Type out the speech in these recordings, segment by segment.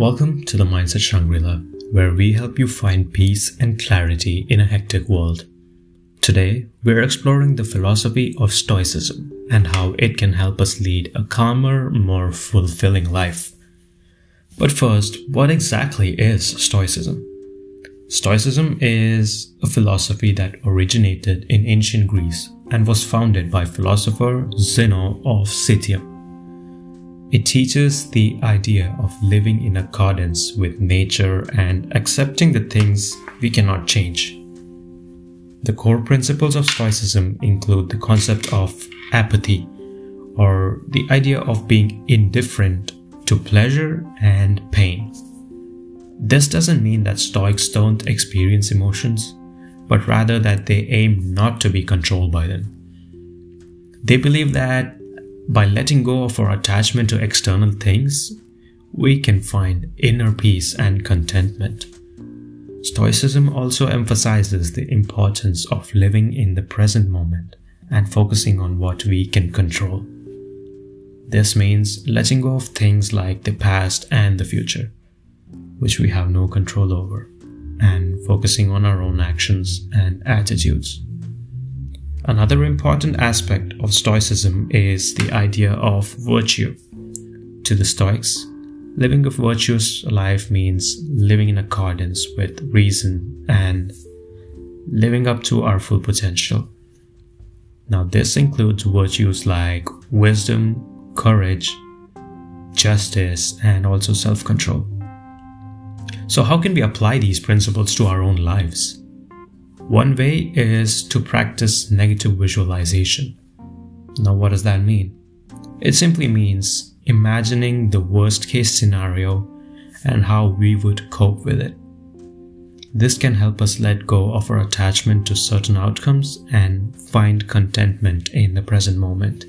Welcome to the Mindset Shangri-La, where we help you find peace and clarity in a hectic world. Today, we're exploring the philosophy of Stoicism and how it can help us lead a calmer, more fulfilling life. But first, what exactly is Stoicism? Stoicism is a philosophy that originated in ancient Greece and was founded by philosopher Zeno of Citium. It teaches the idea of living in accordance with nature and accepting the things we cannot change. The core principles of Stoicism include the concept of apathy, or the idea of being indifferent to pleasure and pain. This doesn't mean that Stoics don't experience emotions, but rather that they aim not to be controlled by them. They believe that by letting go of our attachment to external things, we can find inner peace and contentment. Stoicism also emphasizes the importance of living in the present moment and focusing on what we can control. This means letting go of things like the past and the future, which we have no control over, and focusing on our own actions and attitudes. Another important aspect of Stoicism is the idea of virtue. To the Stoics, living a virtuous life means living in accordance with reason and living up to our full potential. Now, this includes virtues like wisdom, courage, justice, and also self control. So, how can we apply these principles to our own lives? One way is to practice negative visualization. Now, what does that mean? It simply means imagining the worst case scenario and how we would cope with it. This can help us let go of our attachment to certain outcomes and find contentment in the present moment.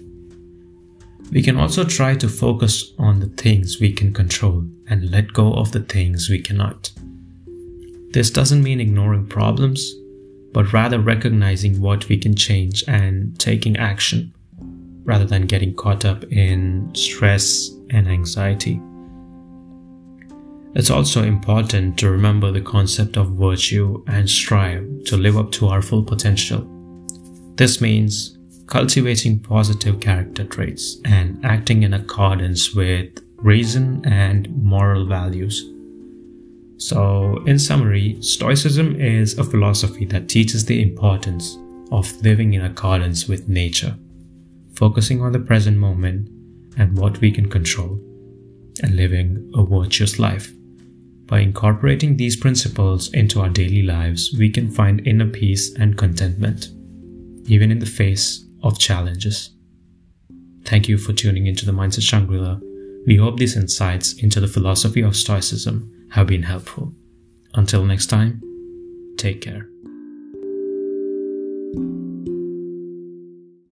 We can also try to focus on the things we can control and let go of the things we cannot. This doesn't mean ignoring problems, but rather recognizing what we can change and taking action rather than getting caught up in stress and anxiety. It's also important to remember the concept of virtue and strive to live up to our full potential. This means cultivating positive character traits and acting in accordance with reason and moral values. So, in summary, Stoicism is a philosophy that teaches the importance of living in accordance with nature, focusing on the present moment and what we can control, and living a virtuous life. By incorporating these principles into our daily lives, we can find inner peace and contentment, even in the face of challenges. Thank you for tuning into the Mindset Shangri-La. We hope these insights into the philosophy of Stoicism have been helpful. Until next time, take care.